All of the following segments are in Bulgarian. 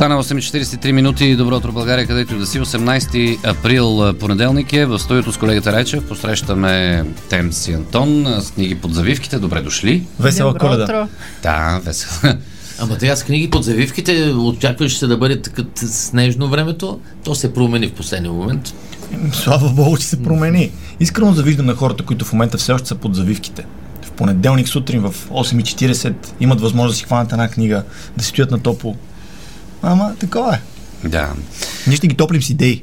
Стана 8.43 минути. Добро утро, България, където да си. 18 април понеделник е. В студиото с колегата Райчев посрещаме Темс и Антон с книги под завивките. Добре дошли. Весела Добро коледа. утро. Да, весело. Ама сега с книги под завивките очакваш се да бъде така снежно времето, то се промени в последния момент. Слава Богу, че се промени. Искрено завиждам на хората, които в момента все още са под завивките. В понеделник сутрин в 8.40 имат възможност да си хванат една книга, да си стоят на топло. Ама, такова е. Да. Ние ще ги топлим с идеи.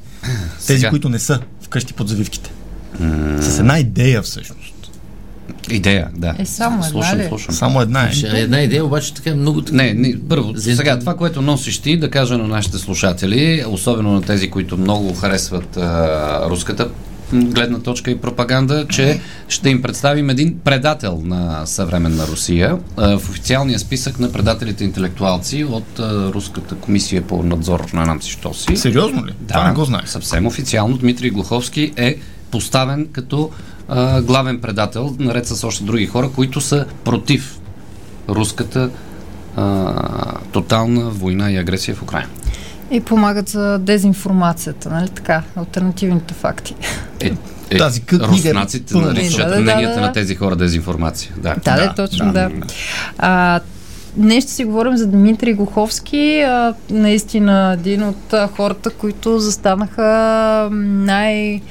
Тези, Сега. които не са вкъщи под завивките. С една идея всъщност. Идея, да. Е, само една слушам, ли? слушам. Само една е. Ще е една идея, обаче така много... Не, не, първо, За- сега това, което носиш ти, да кажа на нашите слушатели, особено на тези, които много харесват а, руската гледна точка и пропаганда, че ще им представим един предател на съвременна Русия в официалния списък на предателите интелектуалци от Руската комисия по надзор на Нанци Штоси. Сериозно ли? Това не го знаеш. Съвсем официално Дмитрий Глуховски е поставен като а, главен предател, наред с още други хора, които са против руската а, тотална война и агресия в Украина. И помагат за дезинформацията, нали така? Альтернативните факти. Е, е, Тази книга е руснаците наричат Да, да, да, мненията да. на тези хора дезинформация. Да. Да, да, Да, точно, да. да. А, днес ще си говорим за Дмитрий Глуховски, а, наистина един от а, хората, които застанаха най-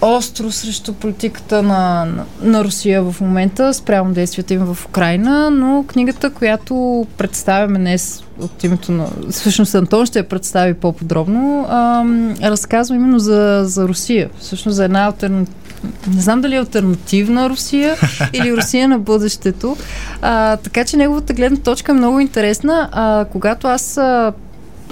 остро срещу политиката на, на, на Русия в момента, спрямо действията им в Украина, но книгата, която представяме днес от името на... Всъщност Антон ще я представи по-подробно, ам, разказва именно за, за Русия. Всъщност за една альтернатива не знам дали е альтернативна Русия или Русия на бъдещето. А, така че неговата гледна точка е много интересна. А, когато аз а,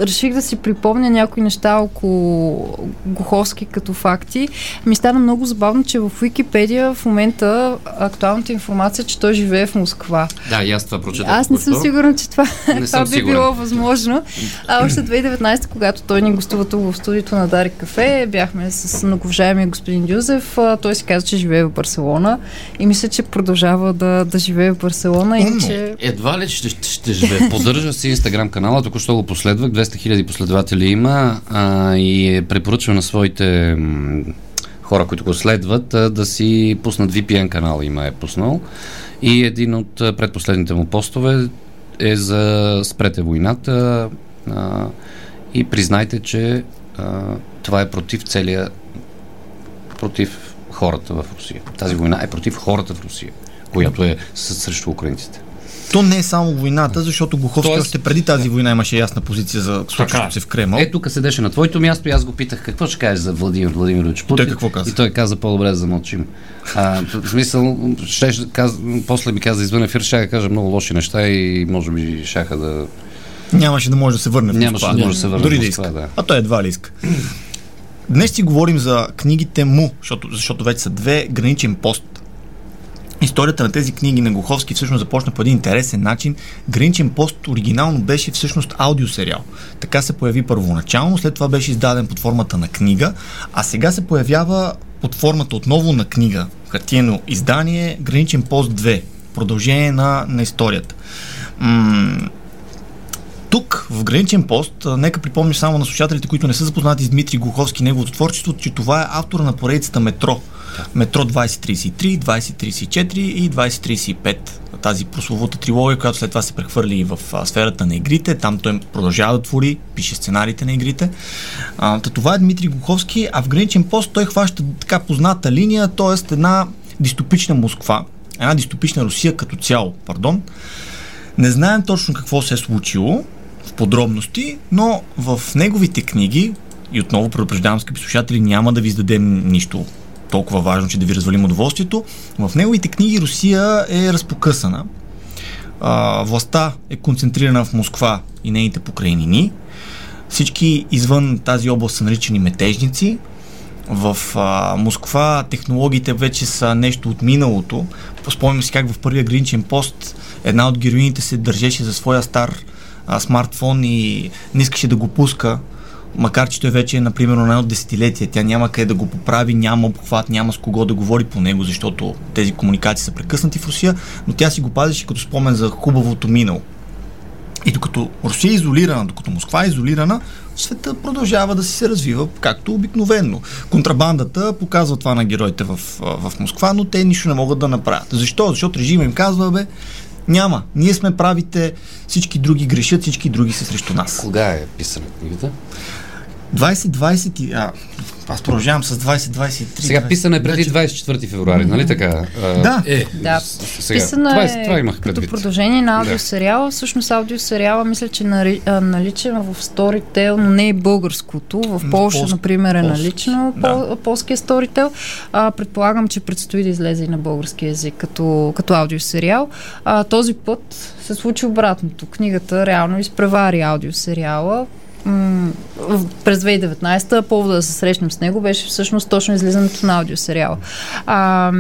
реших да си припомня някои неща около Гуховски като факти, ми стана много забавно, че в Википедия в момента актуалната информация, е, че той живее в Москва. да, и аз това прочетах. Аз не съм сигурна, че това, Не това би сигурен. било възможно. А още 2019, когато той ни гостува тук в студиото на Дарик Кафе, бяхме с многовжаемия господин Дюзев. Той си каза, че живее в Барселона и мисля, че продължава да, да живее в Барселона. Иначе... Едва ли ще, ще, ще живее. Поддържа си инстаграм канала, току-що го последвах, 200 000 последователи има а, и е препоръчва на своите м, хора, които го следват, а, да си пуснат VPN канал, има е пуснал. И един от предпоследните му постове е за спрете войната а, и признайте, че а, това е против целия против хората в Русия. Тази война е против хората в Русия, която е срещу украинците. То не е само войната, защото Гуховски Тоест- още преди тази война имаше ясна позиция за случващото се в Кремъл. Е, тук седеше на твоето място и аз го питах какво ще кажеш за Владимир Владимирович Путин. Той какво каза? И той каза по-добре да замълчим. А, в смисъл, ще, каз, после ми каза извън ефир, ще да кажа много лоши неща и може би щяха да... Нямаше да може да се върне в Нямаше Москва. да може да се върне Дори в да Москва, иска. да. А той едва ли иска. Днес си говорим за книгите му, защото, защото вече са две граничен пост. Историята на тези книги на Глуховски всъщност започна по един интересен начин. Граничен пост оригинално беше всъщност аудиосериал. Така се появи първоначално, след това беше издаден под формата на книга, а сега се появява под формата отново на книга, хартиено издание, Граничен пост 2, продължение на, на историята. М- тук, в Граничен пост, нека припомня само на слушателите, които не са запознати с Дмитрий Глуховски и неговото творчество, че това е автора на поредицата Метро. Метро 2033, 2034 и 2035. Тази прословута трилогия, която след това се прехвърли и в а, сферата на игрите. Там той продължава да твори, пише сценариите на игрите. А, та това е Дмитрий Глуховски, а в Граничен пост той хваща така позната линия, т.е. една дистопична Москва, една дистопична Русия като цяло, пардон. Не знаем точно какво се е случило в подробности, но в неговите книги, и отново предупреждавам, скъпи слушатели, няма да ви издадем нищо толкова важно, че да ви развалим удоволствието. В неговите книги Русия е разпокъсана. А, властта е концентрирана в Москва и нейните покрайнини. Всички извън тази област са наричани метежници. В а, Москва технологиите вече са нещо от миналото. Спомням си как в първия граничен пост една от героините се държеше за своя стар а, смартфон и не искаше да го пуска, макар че той вече е, например, на едно десетилетие. Тя няма къде да го поправи, няма обхват, няма с кого да говори по него, защото тези комуникации са прекъснати в Русия, но тя си го пазеше като спомен за хубавото минало. И докато Русия е изолирана, докато Москва е изолирана, света продължава да си се развива както обикновенно. Контрабандата показва това на героите в, в Москва, но те нищо не могат да направят. Защо? Защото режима им казва, бе, няма. Ние сме правите, всички други грешат, всички други са срещу нас. Кога е писана книгата? 2020 и... А, аз продължавам с 2023. Сега писана е преди 24 февруари, нали така? А, Да. Е, Да, сега, писана това, е, е, това имах като предвид. продължение на аудиосериала. Всъщност аудиосериала мисля, че нари, а, наличен в Storytel, но не и българското. В Польша, например, е полски, налично да. пол, полския Storytel. А, предполагам, че предстои да излезе и на български язик като, като аудиосериал. А, този път се случи обратното. Книгата реално изпревари аудиосериала. През 2019 повода да се срещнем с него беше всъщност точно излизането на аудиосериала. А,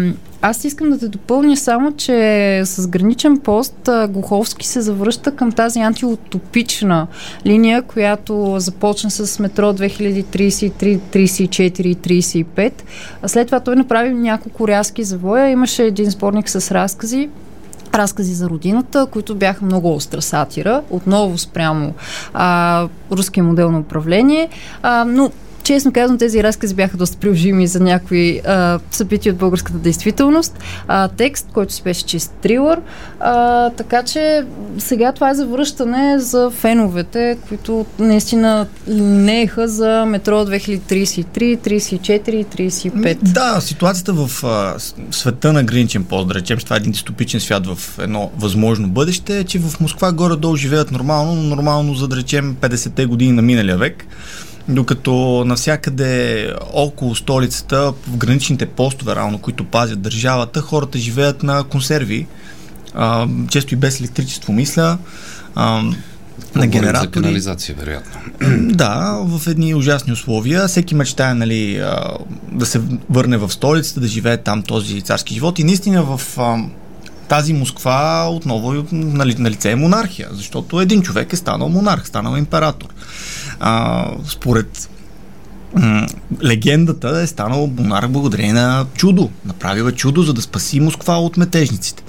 аз искам да те допълня само, че с граничен пост а, Глуховски се завръща към тази антиутопична линия, която започна с метро 2033, 34 и 35. А след това той направи няколко рязки завоя. Имаше един сборник с разкази, разкази за родината, които бяха много остра сатира, отново спрямо а, руския модел на управление, а, но Честно казвам, тези разкази бяха доста приложими за някои а, събития от българската действителност. А, текст, който си беше чист трилър. А, така че сега това е завръщане за феновете, които наистина нееха за метро 2033, 34 и 35. Да, ситуацията в а, света на граничен пост, да това е един дистопичен свят в едно възможно бъдеще, е, че в Москва горе-долу живеят нормално, но нормално за да речем 50-те години на миналия век. Докато навсякъде около столицата, в граничните постове, равно, които пазят държавата, хората живеят на консерви, а, често и без електричество, мисля, а, на Говорим За генератори. канализация, вероятно. Да, в едни ужасни условия. Всеки мечтае нали, да се върне в столицата, да живее там този царски живот. И наистина в тази Москва отново е нали, на лице е монархия, защото един човек е станал монарх, станал император. А, според легендата е станал монарх благодарение на чудо. Направил е чудо, за да спаси Москва от метежниците.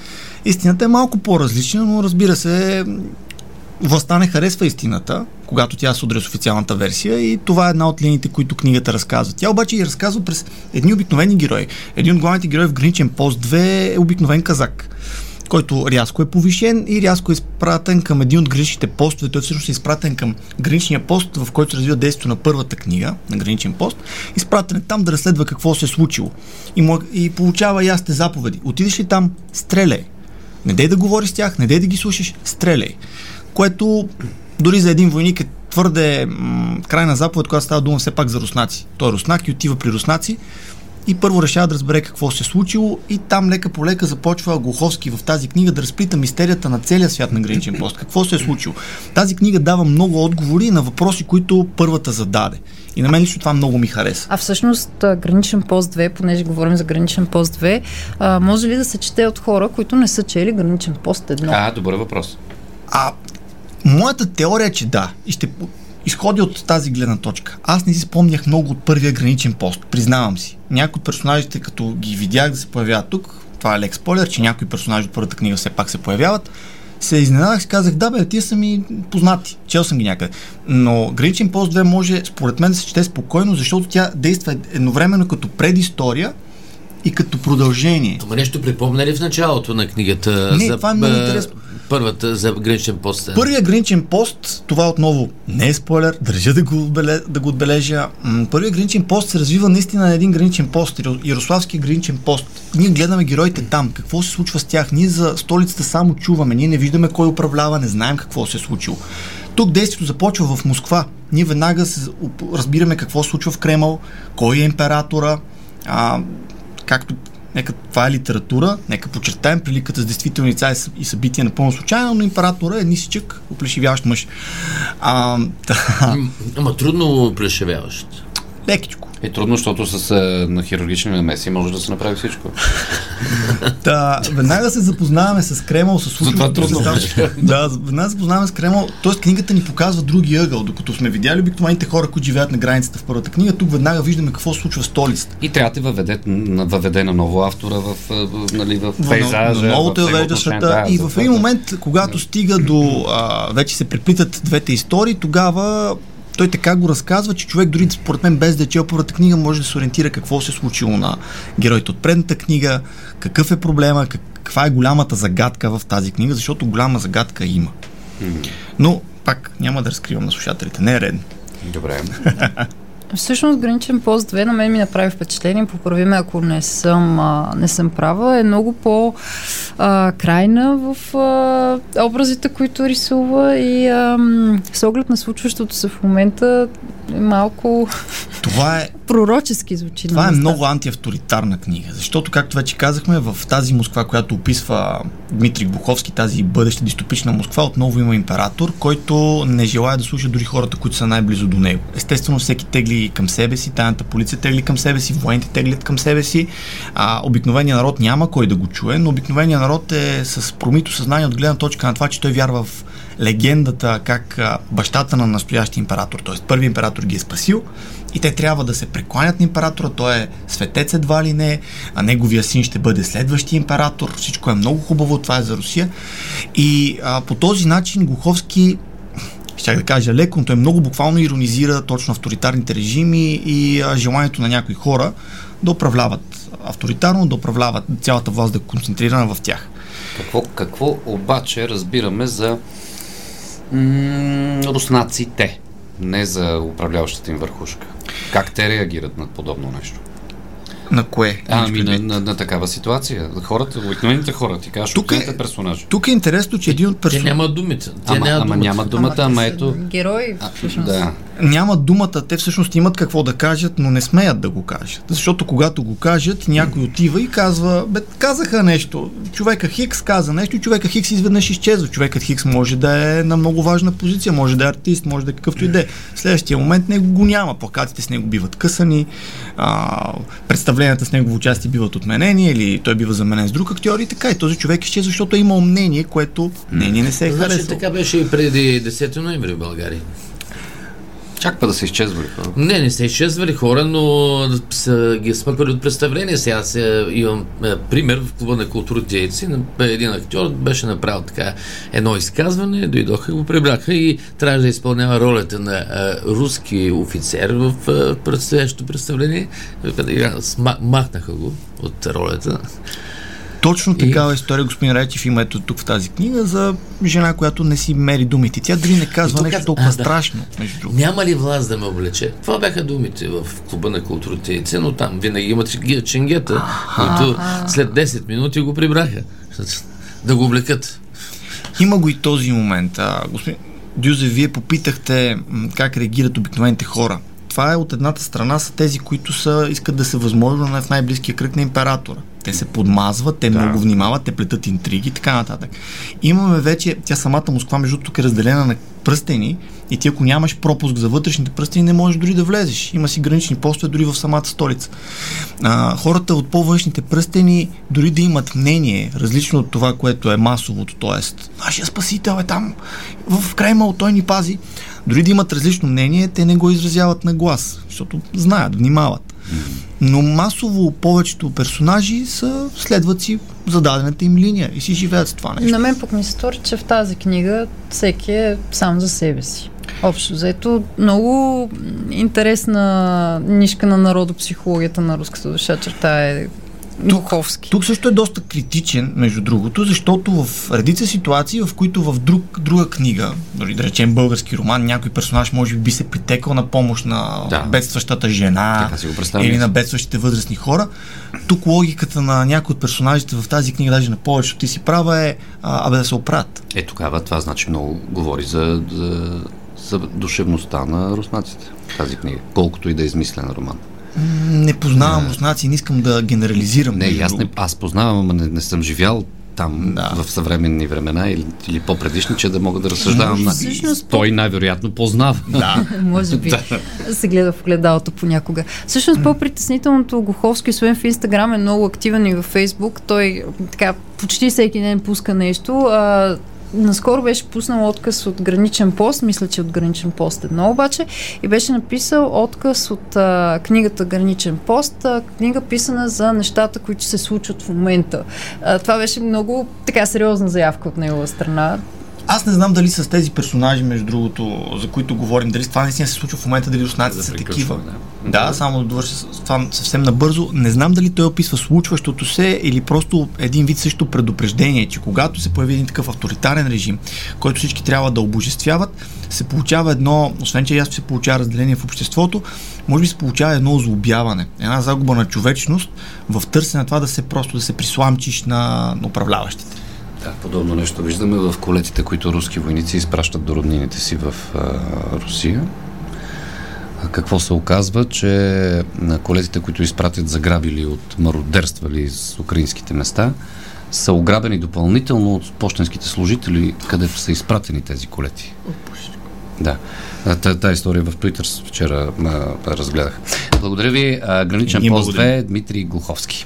Истината е малко по-различна, но разбира се, властта не харесва истината, когато тя се удря с официалната версия и това е една от линиите, които книгата разказва. Тя обаче и разказва през едни обикновени герои. Един от главните герои в Граничен пост 2 е обикновен казак който рязко е повишен и рязко е изпратен към един от граничните постове. Той всъщност е изпратен към граничния пост, в който се развива действието на първата книга, на граничен пост. Изпратен е там да разследва какво се е случило. И, му, и получава ясните заповеди. Отидеш ли там, стреляй. Не дей да говориш с тях, не дей да ги слушаш, стреляй. Което дори за един войник е твърде м- крайна заповед, когато става дума все пак за руснаци. Той е руснак и отива при руснаци и първо решава да разбере какво се е случило и там лека по лека започва Глуховски в тази книга да разплита мистерията на целия свят на граничен пост. Какво се е случило? Тази книга дава много отговори на въпроси, които първата зададе. И на мен лично това много ми хареса. А всъщност граничен пост 2, понеже говорим за граничен пост 2, а, може ли да се чете от хора, които не са чели граничен пост 1? А, добър въпрос. А моята теория е, че да. И ще изходи от тази гледна точка. Аз не си спомнях много от първия граничен пост, признавам си. Някои от персонажите, като ги видях да се появяват тук, това е лек спойлер, че някои персонажи от първата книга все пак се появяват, се изненадах и казах, да бе, тия са ми познати, чел съм ги някъде. Но Граничен пост 2 може, според мен, да се чете спокойно, защото тя действа едновременно като предистория и като продължение. Ама нещо припомня ли в началото на книгата? Не, за, това е много интересно. Първата за граничен пост. Първия граничен пост, това отново не е спойлер, държа да го, отбеле, да го отбележа. М, Първият граничен пост се развива наистина на един граничен пост, Яро- Ярославски граничен пост. Ние гледаме героите там, какво се случва с тях. Ние за столицата само чуваме, ние не виждаме кой управлява, не знаем какво се е случило. Тук действието започва в Москва. Ние веднага се, разбираме какво се случва в Кремъл, кой е императора, а, както нека това е литература, нека подчертаем приликата с действителни лица и съ- и събития напълно случайно, но императора е нисичък, оплешивящ мъж. А, М, Ама трудно плешевяващ. лекичко. Е трудно, защото с а, на хирургични намеси може да се направи всичко. Та, веднага се запознаваме с Кремъл, с Затова случващото трудно се там. Да, веднага се запознаваме с Кремъл. Тоест книгата ни показва други ъгъл, докато сме видяли обикновените хора, които живеят на границата в първата книга, тук веднага виждаме какво се случва в столицата. И трябва да въведе, на- въведе на ново автора в, в, нали, в пейзажа. на новото в я вежда отношение. света. Да, и в това, един да. момент, когато стига до. А, вече се преплитат двете истории, тогава той така го разказва, че човек дори според мен без да е чел първата книга може да се ориентира какво се е случило на героите от предната книга, какъв е проблема, как, каква е голямата загадка в тази книга, защото голяма загадка има. Но пак няма да разкривам на слушателите, не е редно. Добре. Всъщност Граничен пост 2 на мен ми направи впечатление, поправи ме ако не съм, а, не съм права, е много по а, крайна в а, образите, които рисува и а, с оглед на случващото се в момента е малко Това е пророчески звучи. Това е места. много антиавторитарна книга, защото, както вече казахме, в тази Москва, която описва Дмитрий Буховски, тази бъдеща дистопична Москва, отново има император, който не желая да слуша дори хората, които са най-близо до него. Естествено, всеки тегли към себе си, тайната полиция тегли към себе си, военните теглят към себе си. А, обикновеният народ няма кой да го чуе, но обикновеният народ е с промито съзнание от гледна точка на това, че той вярва в легендата как бащата на настоящия император, т.е. първи император ги е спасил и те трябва да се прекланят на императора, той е светец едва ли не, а неговия син ще бъде следващия император, всичко е много хубаво, това е за Русия. И а, по този начин Глуховски щях да кажа леко, но той много буквално иронизира точно авторитарните режими и а, желанието на някои хора да управляват авторитарно, да управляват цялата власт да е концентрирана в тях. Какво, какво обаче разбираме за м- руснаците, не за управляващата им върхушка? Как те реагират на подобно нещо? На кое? Ами Имаш на, на, на такава ситуация. Хората, обикновените хора, ти кажеш, Тук е- персонажи. Тук е интересно, че един от Те персонажите... няма думите. Те Ама, няма ама думата. няма думата, те ама са ето... Герои, А, всъщност. да. Няма думата, те всъщност имат какво да кажат, но не смеят да го кажат. Защото когато го кажат, някой отива и казва, бе, казаха нещо. Човека Хикс каза нещо и човека Хикс изведнъж изчезва. Човекът Хикс може да е на много важна позиция, може да е артист, може да е какъвто и да е. В следващия момент него го няма. Плакатите с него биват късани, а, представленията с негово участие биват отменени или той бива заменен с друг актьор и така. И този човек изчезва, защото е имал мнение, което мнение не се е Значи харесало. така беше и преди 10 ноември в България. Чак па да са изчезвали хора. Не, не са изчезвали хора, но са ги смъквали от представление. Сега се, имам е, пример в клуба на културните яйци. На- Един актьор беше направил така едно изказване, дойдоха го прибраха и трябваше да изпълнява ролята на е, руски офицер в е, предстоящото представление. Махнаха го от ролята. Точно И- такава история, господин Райчев, има ето тук в тази книга за жена, която не си мери думите. Тя дори не казва И нещо каза- толкова а, да. страшно, между другото. Няма ли власт да ме облече? Това бяха думите в клуба на културните яйци, но там винаги имат ченгета, които след 10 минути го прибраха. Да го облекат. Има го и този момент. А, господин Дюзе, вие попитахте как реагират обикновените хора. Това е от едната страна са тези, които са, искат да се възможно на в най-близкия кръг на императора. Те се подмазват, те да. много внимават, те плетат интриги и така нататък. Имаме вече, тя самата Москва, между тук е разделена на пръстени и ти ако нямаш пропуск за вътрешните пръстени, не можеш дори да влезеш. Има си гранични постове дори в самата столица. А, хората от по-външните пръстени, дори да имат мнение, различно от това, което е масовото, т.е. нашия спасител е там, в Кремъл, той ни пази. Дори да имат различно мнение, те не го изразяват на глас, защото знаят, внимават. Но масово повечето персонажи са, следват си зададената им линия и си живеят с това нещо. На мен пък ми се стори, че в тази книга всеки е сам за себе си. Общо взето, много интересна нишка на народопсихологията на руската душа черта е Духовски. Тук също е доста критичен, между другото, защото в редица ситуации, в които в друг, друга книга, дори да речем български роман, някой персонаж може би би се притекал на помощ на Да. бедстващата жена или на бедстващите възрастни хора. Тук логиката на някои от персонажите в тази книга, даже на повечето ти си права е, а, абе да се оправят. Е, тогава това значи много говори за, за, за душевността на руснаците. Тази книга. Колкото и да е измислен роман. Не познавам руснаци, не искам да генерализирам. Не, аз, не, аз познавам, ама не, не съм живял там Да. в съвременни времена или, или по-предишни, че да мога да разсъждавам. На... Всъщност, Той най-вероятно познава. Да. Може би се гледа в гледалото понякога. Всъщност по-притеснителното Гоховски, освен в Инстаграм, е много активен и във Фейсбук. Той така почти всеки ден пуска нещо. А, наскоро беше пуснал отказ от граничен пост, мисля, че от граничен пост едно обаче, и беше написал отказ от а, книгата Граничен пост, а, книга писана за нещата, които се случват в момента. А, това беше много така сериозна заявка от негова страна. Аз не знам дали с тези персонажи, между другото, за които говорим, дали това наистина се случва в момента, дали руснаците Да са такива. приключваме, да. Да, само да довърша с това съвсем набързо. Не знам дали той описва случващото се или просто един вид също предупреждение, че когато се появи един такъв авторитарен режим, който всички трябва да обожествяват, се получава едно, освен че ясно се получава разделение в обществото, може би се получава едно озлобяване, една загуба на човечност в търсене на това да се просто да се присламчиш на, на управляващите. Да, подобно нещо виждаме в колетите, които руски войници изпращат до роднините си в а, Русия. А Какво се оказва, че на колетите, които изпратят заграбили от мародерствали с украинските места, са ограбени допълнително от почтенските служители, където са изпратени тези колети. Да. Та- Тая история в Twitter вчера а, разгледах. Благодаря ви. А, Граничен пост благодарим. 2, Дмитрий Глуховски.